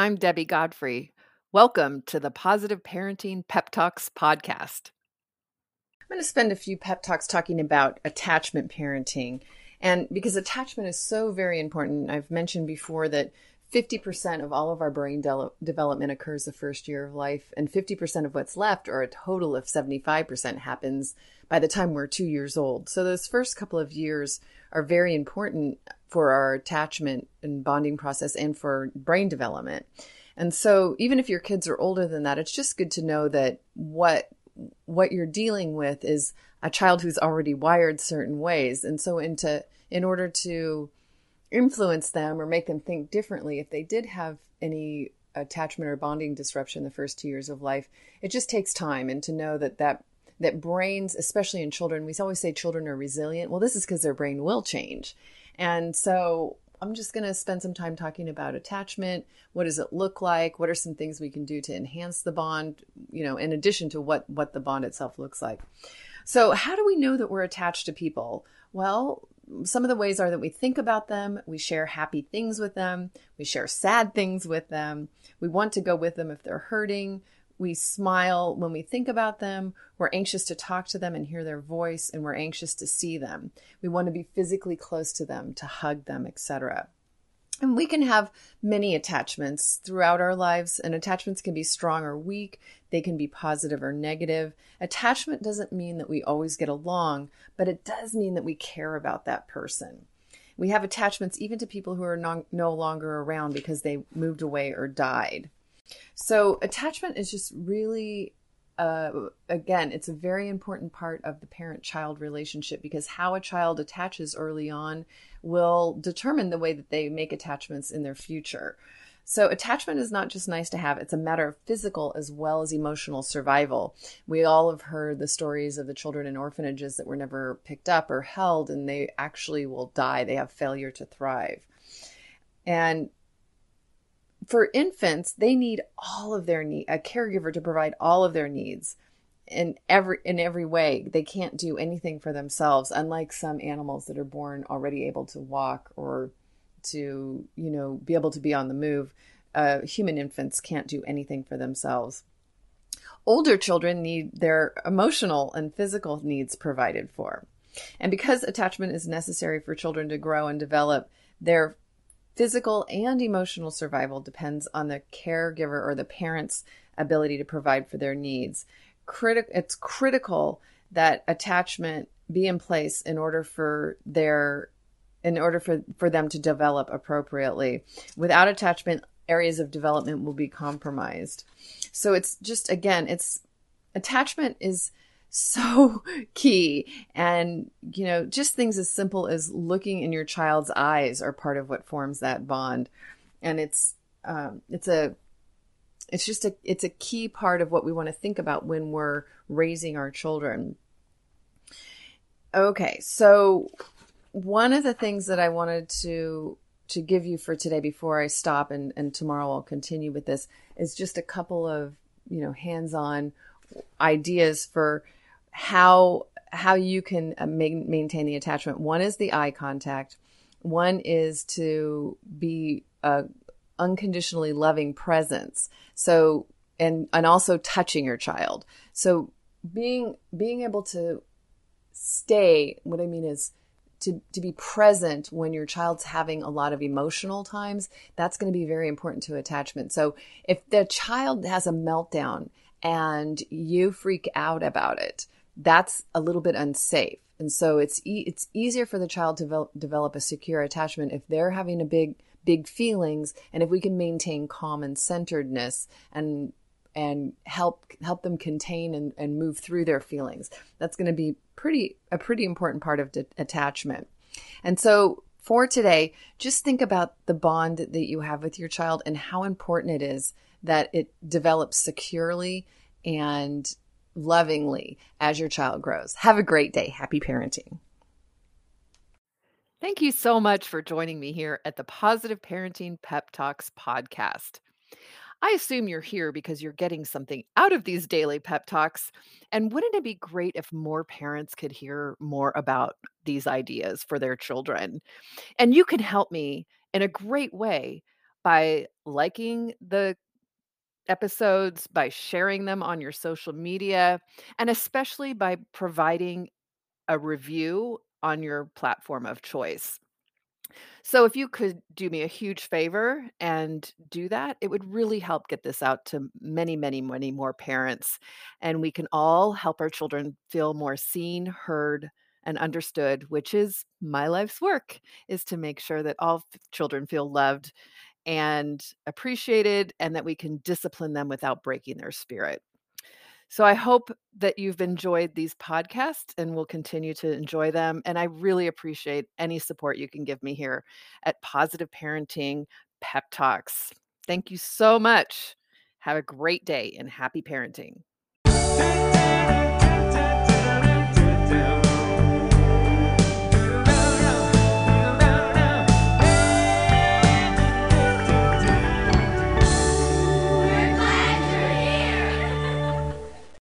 I'm Debbie Godfrey. Welcome to the Positive Parenting Pep Talks podcast. I'm going to spend a few pep talks talking about attachment parenting. And because attachment is so very important, I've mentioned before that 50% of all of our brain de- development occurs the first year of life, and 50% of what's left, or a total of 75%, happens by the time we're two years old. So those first couple of years are very important for our attachment and bonding process and for brain development. And so even if your kids are older than that, it's just good to know that what what you're dealing with is a child who's already wired certain ways. And so into in order to influence them or make them think differently if they did have any attachment or bonding disruption the first two years of life, it just takes time and to know that that that brains, especially in children, we always say children are resilient. Well, this is because their brain will change. And so I'm just going to spend some time talking about attachment. What does it look like? What are some things we can do to enhance the bond, you know, in addition to what, what the bond itself looks like? So, how do we know that we're attached to people? Well, some of the ways are that we think about them, we share happy things with them, we share sad things with them, we want to go with them if they're hurting, we smile when we think about them. We're anxious to talk to them and hear their voice, and we're anxious to see them. We want to be physically close to them, to hug them, etc. And we can have many attachments throughout our lives, and attachments can be strong or weak. They can be positive or negative. Attachment doesn't mean that we always get along, but it does mean that we care about that person. We have attachments even to people who are no, no longer around because they moved away or died. So attachment is just really uh, again, it's a very important part of the parent child relationship because how a child attaches early on will determine the way that they make attachments in their future. So, attachment is not just nice to have, it's a matter of physical as well as emotional survival. We all have heard the stories of the children in orphanages that were never picked up or held, and they actually will die. They have failure to thrive. And for infants, they need all of their need a caregiver to provide all of their needs in every in every way. They can't do anything for themselves, unlike some animals that are born already able to walk or to you know be able to be on the move. Uh, human infants can't do anything for themselves. Older children need their emotional and physical needs provided for. And because attachment is necessary for children to grow and develop, their physical and emotional survival depends on the caregiver or the parent's ability to provide for their needs. Criti- it's critical that attachment be in place in order for their in order for, for them to develop appropriately. Without attachment, areas of development will be compromised. So it's just again, it's attachment is so key. And, you know, just things as simple as looking in your child's eyes are part of what forms that bond. And it's, um, it's a, it's just a, it's a key part of what we want to think about when we're raising our children. Okay. So one of the things that I wanted to, to give you for today before I stop and, and tomorrow I'll continue with this is just a couple of, you know, hands-on ideas for how how you can uh, maintain the attachment. One is the eye contact. One is to be a unconditionally loving presence. So and and also touching your child. So being being able to stay. What I mean is to, to be present when your child's having a lot of emotional times, that's going to be very important to attachment. So if the child has a meltdown and you freak out about it, that's a little bit unsafe. And so it's e- it's easier for the child to develop, a secure attachment if they're having a big big feelings and if we can maintain calm and centeredness and and help help them contain and, and move through their feelings. That's going to be pretty a pretty important part of de- attachment. And so for today, just think about the bond that you have with your child and how important it is that it develops securely and lovingly as your child grows. Have a great day. Happy parenting. Thank you so much for joining me here at the Positive Parenting Pep Talks podcast. I assume you're here because you're getting something out of these daily pep talks. And wouldn't it be great if more parents could hear more about these ideas for their children? And you can help me in a great way by liking the episodes, by sharing them on your social media, and especially by providing a review on your platform of choice. So if you could do me a huge favor and do that, it would really help get this out to many, many, many more parents. And we can all help our children feel more seen, heard, and understood, which is my life's work, is to make sure that all children feel loved and appreciated and that we can discipline them without breaking their spirit. So I hope that you've enjoyed these podcasts and will continue to enjoy them. And I really appreciate any support you can give me here at Positive Parenting Pep Talks. Thank you so much. Have a great day and happy parenting.